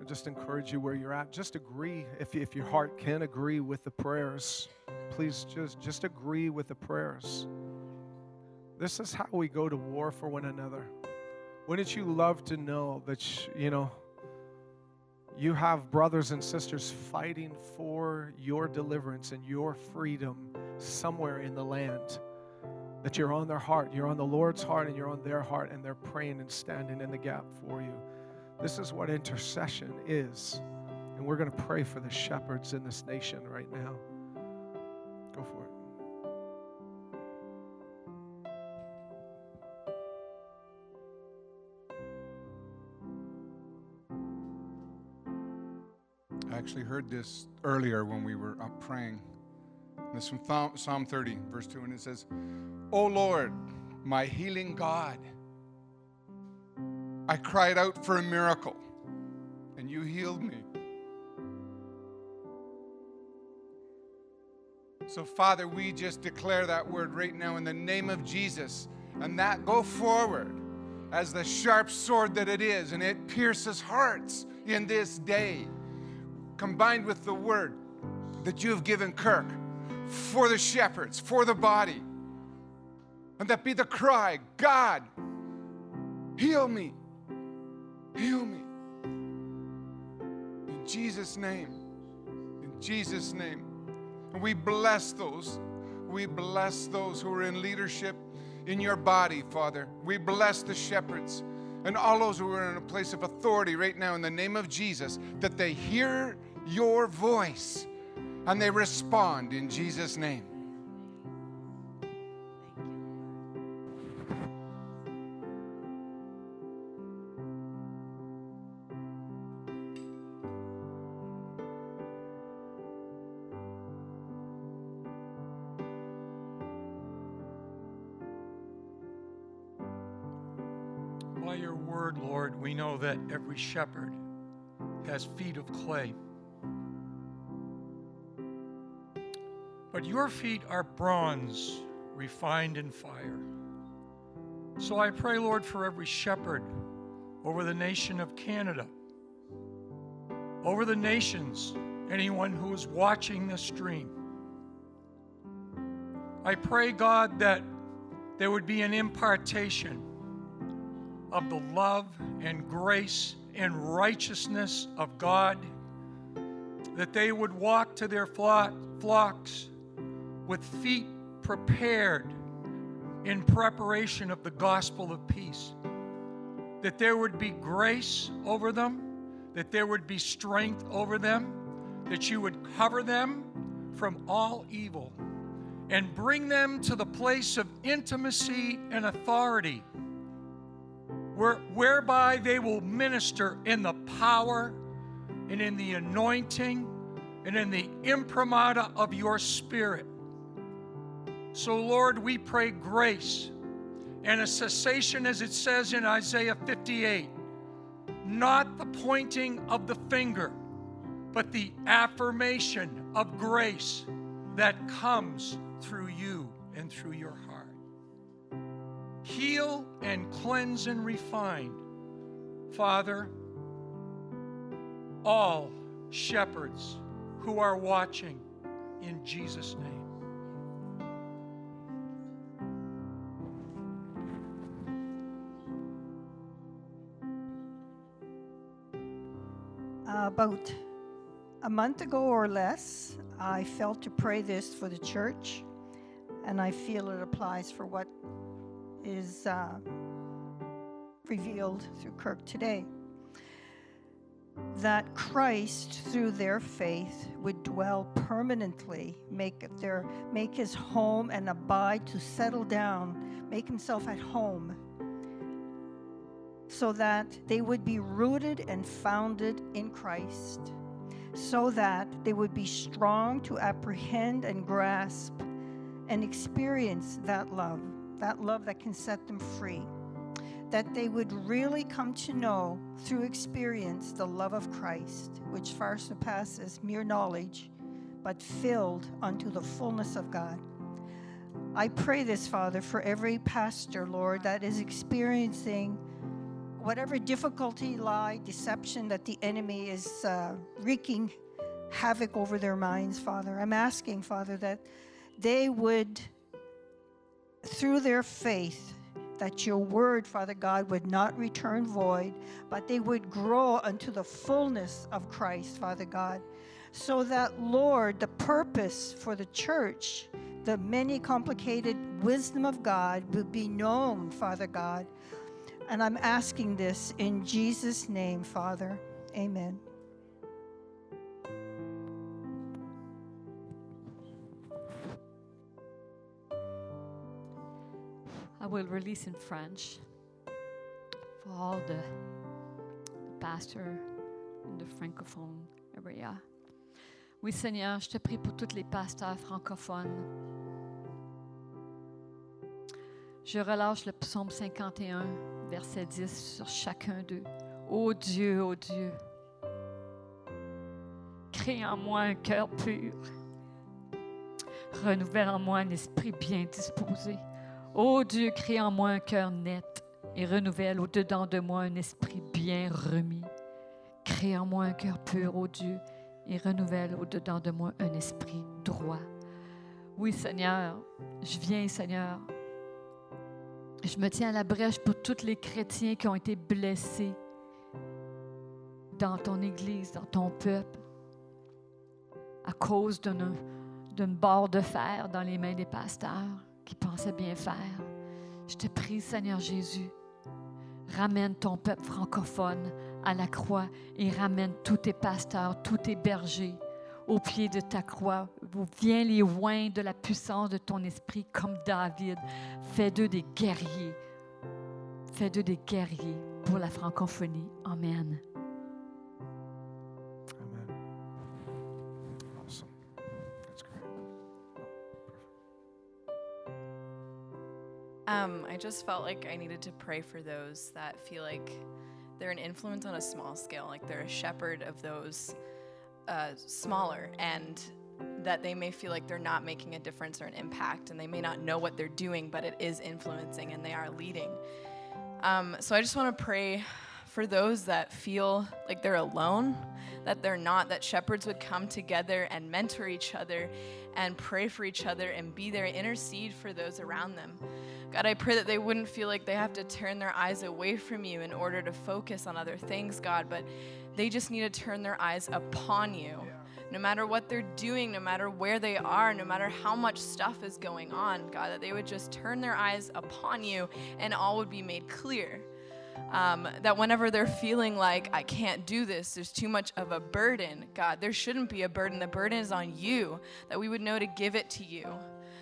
I just encourage you where you're at. Just agree if, if your heart can agree with the prayers. Please just just agree with the prayers. This is how we go to war for one another. Wouldn't you love to know that you know you have brothers and sisters fighting for your deliverance and your freedom somewhere in the land? That you're on their heart, you're on the Lord's heart, and you're on their heart, and they're praying and standing in the gap for you. This is what intercession is. And we're going to pray for the shepherds in this nation right now. Go for it. Actually heard this earlier when we were up praying. This is from Psalm 30, verse 2, and it says, O Lord, my healing God, I cried out for a miracle, and you healed me. So, Father, we just declare that word right now in the name of Jesus, and that go forward as the sharp sword that it is, and it pierces hearts in this day, combined with the word that you have given Kirk for the shepherds, for the body. And that be the cry God, heal me, heal me. In Jesus' name, in Jesus' name. And we bless those, we bless those who are in leadership in your body, Father. We bless the shepherds and all those who are in a place of authority right now in the name of Jesus, that they hear your voice and they respond in Jesus' name. By your word, Lord, we know that every shepherd has feet of clay. But your feet are bronze, refined in fire. So I pray, Lord, for every shepherd over the nation of Canada, over the nations, anyone who is watching this stream. I pray, God, that there would be an impartation of the love and grace and righteousness of God, that they would walk to their flock, flocks with feet prepared in preparation of the gospel of peace, that there would be grace over them, that there would be strength over them, that you would cover them from all evil and bring them to the place of intimacy and authority where, whereby they will minister in the power and in the anointing and in the imprimatur of your spirit. So, Lord, we pray grace and a cessation, as it says in Isaiah 58, not the pointing of the finger, but the affirmation of grace that comes through you and through your heart heal and cleanse and refine. Father, all shepherds who are watching in Jesus' name. About a month ago or less, I felt to pray this for the church, and I feel it applies for what is uh, revealed through Kirk today. that Christ, through their faith, would dwell permanently, make their make his home and abide to settle down, make himself at home, so that they would be rooted and founded in Christ, so that they would be strong to apprehend and grasp and experience that love, that love that can set them free that they would really come to know through experience the love of Christ, which far surpasses mere knowledge, but filled unto the fullness of God. I pray this, Father, for every pastor, Lord, that is experiencing whatever difficulty, lie, deception that the enemy is uh, wreaking havoc over their minds, Father. I'm asking, Father, that they would, through their faith, that your word, Father God, would not return void, but they would grow unto the fullness of Christ, Father God. So that, Lord, the purpose for the church, the many complicated wisdom of God, would be known, Father God. And I'm asking this in Jesus' name, Father. Amen. I will release in French for all the pastors in the francophone area. Oui, Seigneur, je te prie pour tous les pasteurs francophones. Je relâche le psaume 51, verset 10 sur chacun d'eux. Ô Dieu, ô Dieu, crée en moi un cœur pur. Renouvelle en moi un esprit bien disposé. Ô Dieu, crée en moi un cœur net et renouvelle au-dedans de moi un esprit bien remis. Crée en moi un cœur pur, ô Dieu, et renouvelle au-dedans de moi un esprit droit. Oui, Seigneur, je viens, Seigneur. Je me tiens à la brèche pour tous les chrétiens qui ont été blessés dans ton Église, dans ton peuple, à cause d'une barre de fer dans les mains des pasteurs qui pensaient bien faire. Je te prie, Seigneur Jésus, ramène ton peuple francophone à la croix et ramène tous tes pasteurs, tous tes bergers au pied de ta croix. Viens les oins de la puissance de ton esprit comme David. Fais d'eux des guerriers. Fais d'eux des guerriers pour la francophonie. Amen. Um, I just felt like I needed to pray for those that feel like they're an influence on a small scale, like they're a shepherd of those uh, smaller, and that they may feel like they're not making a difference or an impact, and they may not know what they're doing, but it is influencing and they are leading. Um, so I just want to pray for those that feel like they're alone, that they're not, that shepherds would come together and mentor each other and pray for each other and be there, intercede for those around them. God, I pray that they wouldn't feel like they have to turn their eyes away from you in order to focus on other things, God, but they just need to turn their eyes upon you. No matter what they're doing, no matter where they are, no matter how much stuff is going on, God, that they would just turn their eyes upon you and all would be made clear. Um, that whenever they're feeling like, I can't do this, there's too much of a burden, God, there shouldn't be a burden. The burden is on you, that we would know to give it to you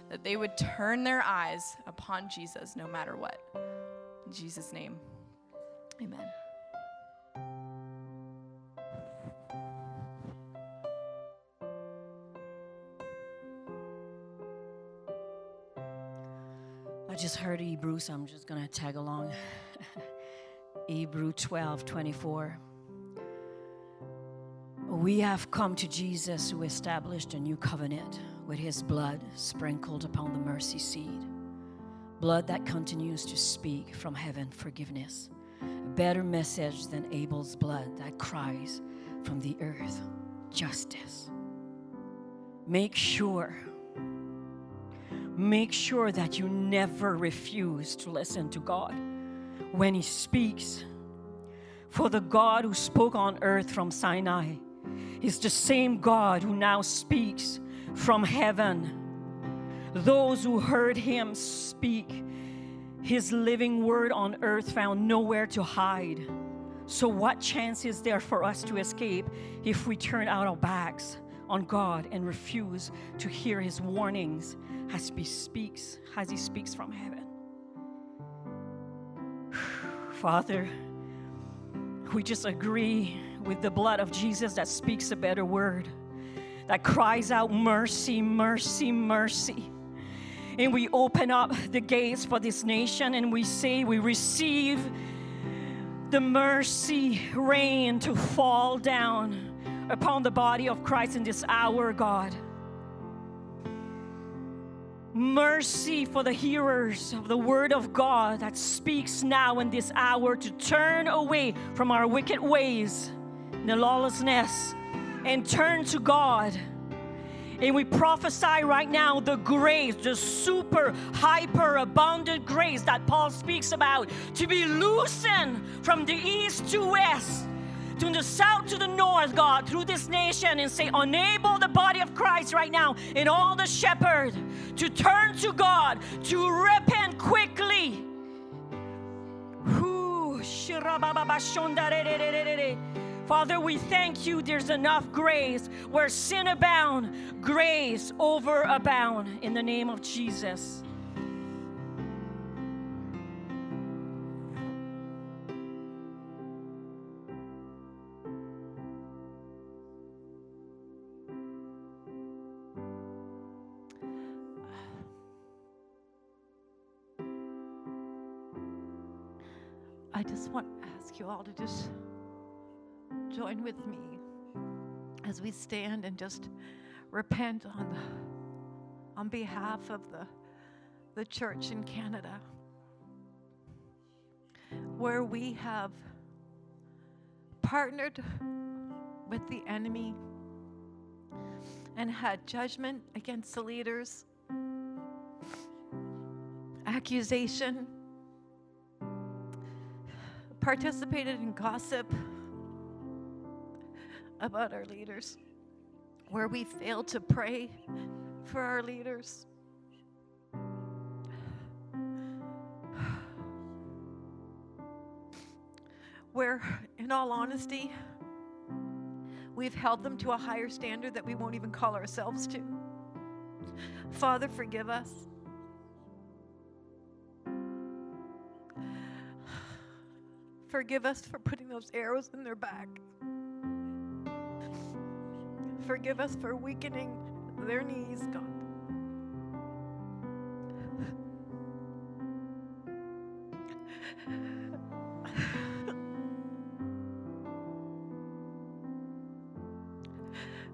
that they would turn their eyes upon Jesus no matter what. In Jesus' name, amen. I just heard Hebrew, so I'm just going to tag along. Hebrew 12 24. We have come to Jesus who established a new covenant with his blood sprinkled upon the mercy seat. Blood that continues to speak from heaven forgiveness. A better message than Abel's blood that cries from the earth justice. Make sure, make sure that you never refuse to listen to God when He speaks. For the God who spoke on earth from Sinai is the same God who now speaks from heaven. Those who heard him speak his living word on earth found nowhere to hide, So, what chance is there for us to escape if we turn out our backs on God and refuse to hear His warnings as He speaks, as He speaks from heaven? Father, we just agree with the blood of Jesus that speaks a better word, that cries out, Mercy, mercy, mercy. And we open up the gates for this nation and we say, We receive the mercy rain to fall down upon the body of Christ in this hour, God. Mercy for the hearers of the word of God that speaks now in this hour to turn away from our wicked ways, the lawlessness, and turn to God. And we prophesy right now the grace, the super, hyper abundant grace that Paul speaks about to be loosened from the east to west, to the south to the north, God, through this nation and say, enable the body of Christ right now and all the shepherd to turn to God, to repent quickly. Father, we thank you. There's enough grace where sin abound, grace over abound in the name of Jesus. You all to just join with me as we stand and just repent on the, on behalf of the the church in Canada where we have partnered with the enemy and had judgment against the leaders accusation participated in gossip about our leaders, where we failed to pray for our leaders. Where, in all honesty, we've held them to a higher standard that we won't even call ourselves to. Father, forgive us. Forgive us for putting those arrows in their back. Forgive us for weakening their knees, God.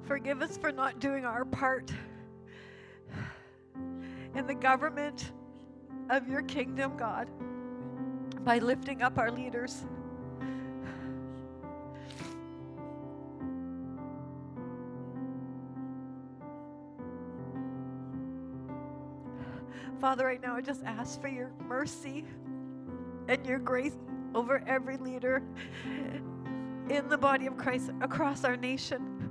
Forgive us for not doing our part in the government of your kingdom, God, by lifting up our leaders. Father, right now I just ask for your mercy and your grace over every leader in the body of Christ across our nation.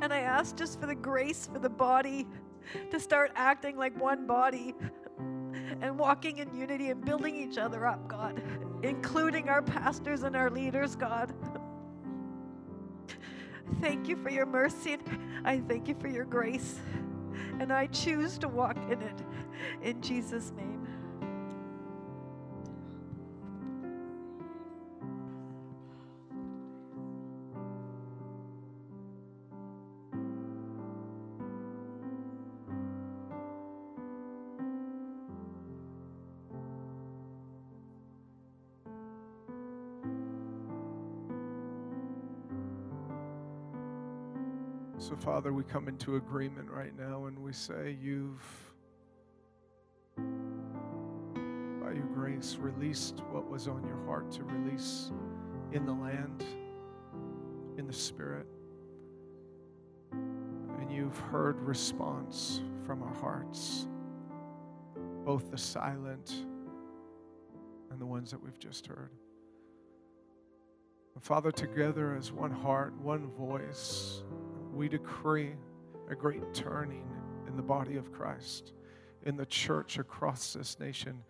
And I ask just for the grace for the body to start acting like one body and walking in unity and building each other up, God, including our pastors and our leaders, God. Thank you for your mercy. I thank you for your grace. And I choose to walk in it in Jesus' name. Father, we come into agreement right now and we say, You've, by your grace, released what was on your heart to release in the land, in the Spirit. And you've heard response from our hearts, both the silent and the ones that we've just heard. Father, together as one heart, one voice, we decree a great turning in the body of Christ, in the church across this nation,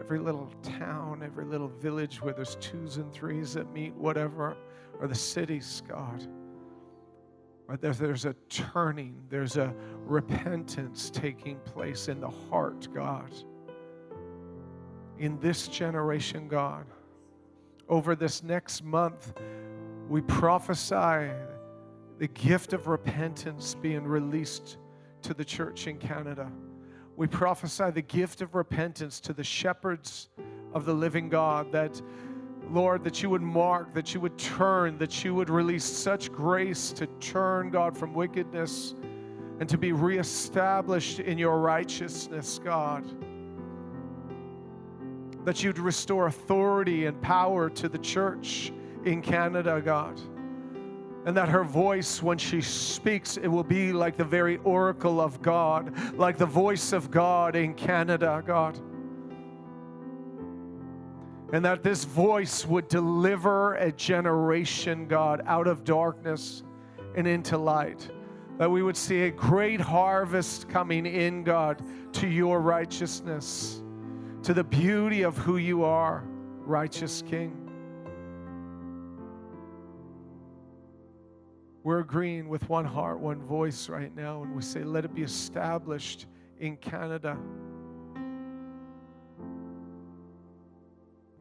every little town, every little village where there's twos and threes that meet, whatever, or the cities, God. There's a turning, there's a repentance taking place in the heart, God. In this generation, God. Over this next month, we prophesy the gift of repentance being released to the church in Canada. We prophesy the gift of repentance to the shepherds of the living God that, Lord, that you would mark, that you would turn, that you would release such grace to turn, God, from wickedness and to be reestablished in your righteousness, God. That you'd restore authority and power to the church in Canada, God and that her voice, when she speaks, it will be like the very oracle of God, like the voice of God in Canada, God. And that this voice would deliver a generation, God, out of darkness and into light. That we would see a great harvest coming in, God, to your righteousness, to the beauty of who you are, righteous King. We're agreeing with one heart, one voice right now, and we say, let it be established in Canada.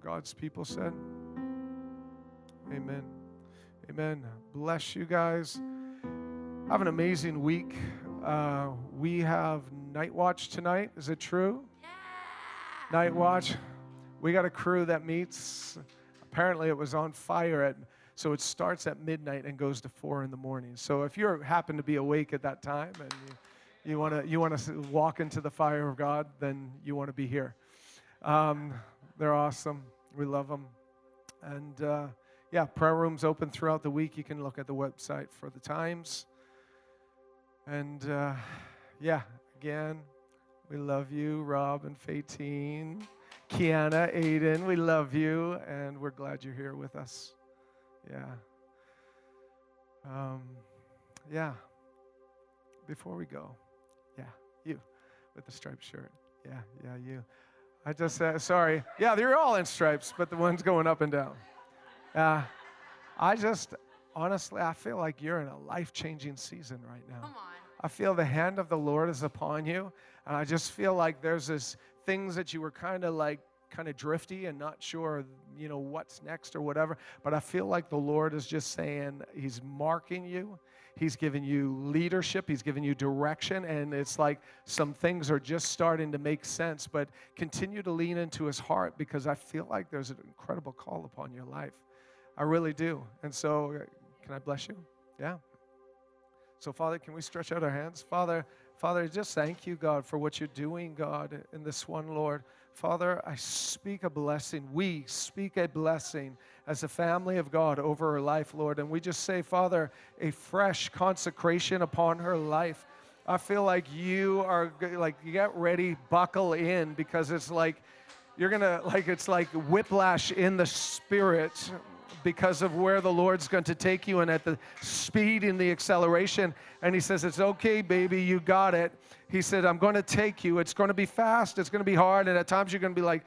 God's people said, Amen. Amen. Bless you guys. Have an amazing week. Uh, we have night watch tonight. Is it true? Yeah. Night watch. We got a crew that meets. Apparently, it was on fire at so it starts at midnight and goes to four in the morning. So if you happen to be awake at that time and you, you want to you want to walk into the fire of God, then you want to be here. Um, they're awesome. We love them. And uh, yeah, prayer rooms open throughout the week. You can look at the website for the times. And uh, yeah, again, we love you, Rob and Fatine, Kiana, Aiden. We love you, and we're glad you're here with us. Yeah. Um, yeah. Before we go, yeah, you with the striped shirt. Yeah, yeah, you. I just said, sorry. Yeah, they're all in stripes, but the ones going up and down. Yeah. Uh, I just, honestly, I feel like you're in a life changing season right now. Come on. I feel the hand of the Lord is upon you. And I just feel like there's this things that you were kind of like kind of drifty and not sure, you know, what's next or whatever. But I feel like the Lord is just saying He's marking you. He's giving you leadership. He's giving you direction. And it's like some things are just starting to make sense. But continue to lean into His heart because I feel like there's an incredible call upon your life. I really do. And so, can I bless you? Yeah. So, Father, can we stretch out our hands? Father, Father, just thank you, God, for what you're doing, God, in this one, Lord. Father, I speak a blessing. We speak a blessing as a family of God over her life, Lord. And we just say, Father, a fresh consecration upon her life. I feel like you are like, you get ready, buckle in, because it's like, you're gonna, like, it's like whiplash in the spirit because of where the Lord's going to take you and at the speed and the acceleration. And He says, It's okay, baby, you got it. He said, I'm going to take you. It's going to be fast, it's going to be hard, and at times you're going to be like,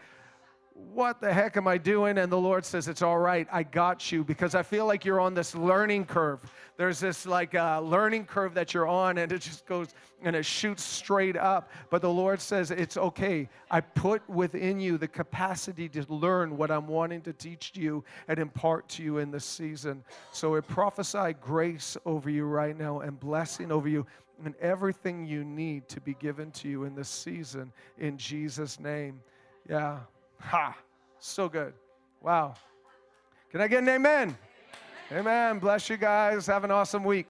what the heck am I doing? And the Lord says, It's all right. I got you because I feel like you're on this learning curve. There's this like uh, learning curve that you're on, and it just goes and it shoots straight up. But the Lord says, It's okay. I put within you the capacity to learn what I'm wanting to teach you and impart to you in this season. So I prophesy grace over you right now and blessing over you and everything you need to be given to you in this season in Jesus' name. Yeah. Ha! So good. Wow. Can I get an amen? Amen. amen. Bless you guys. Have an awesome week.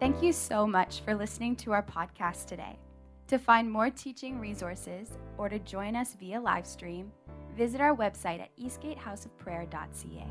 Thank you so much for listening to our podcast today. To find more teaching resources or to join us via live stream, visit our website at eastgatehouseofprayer.ca.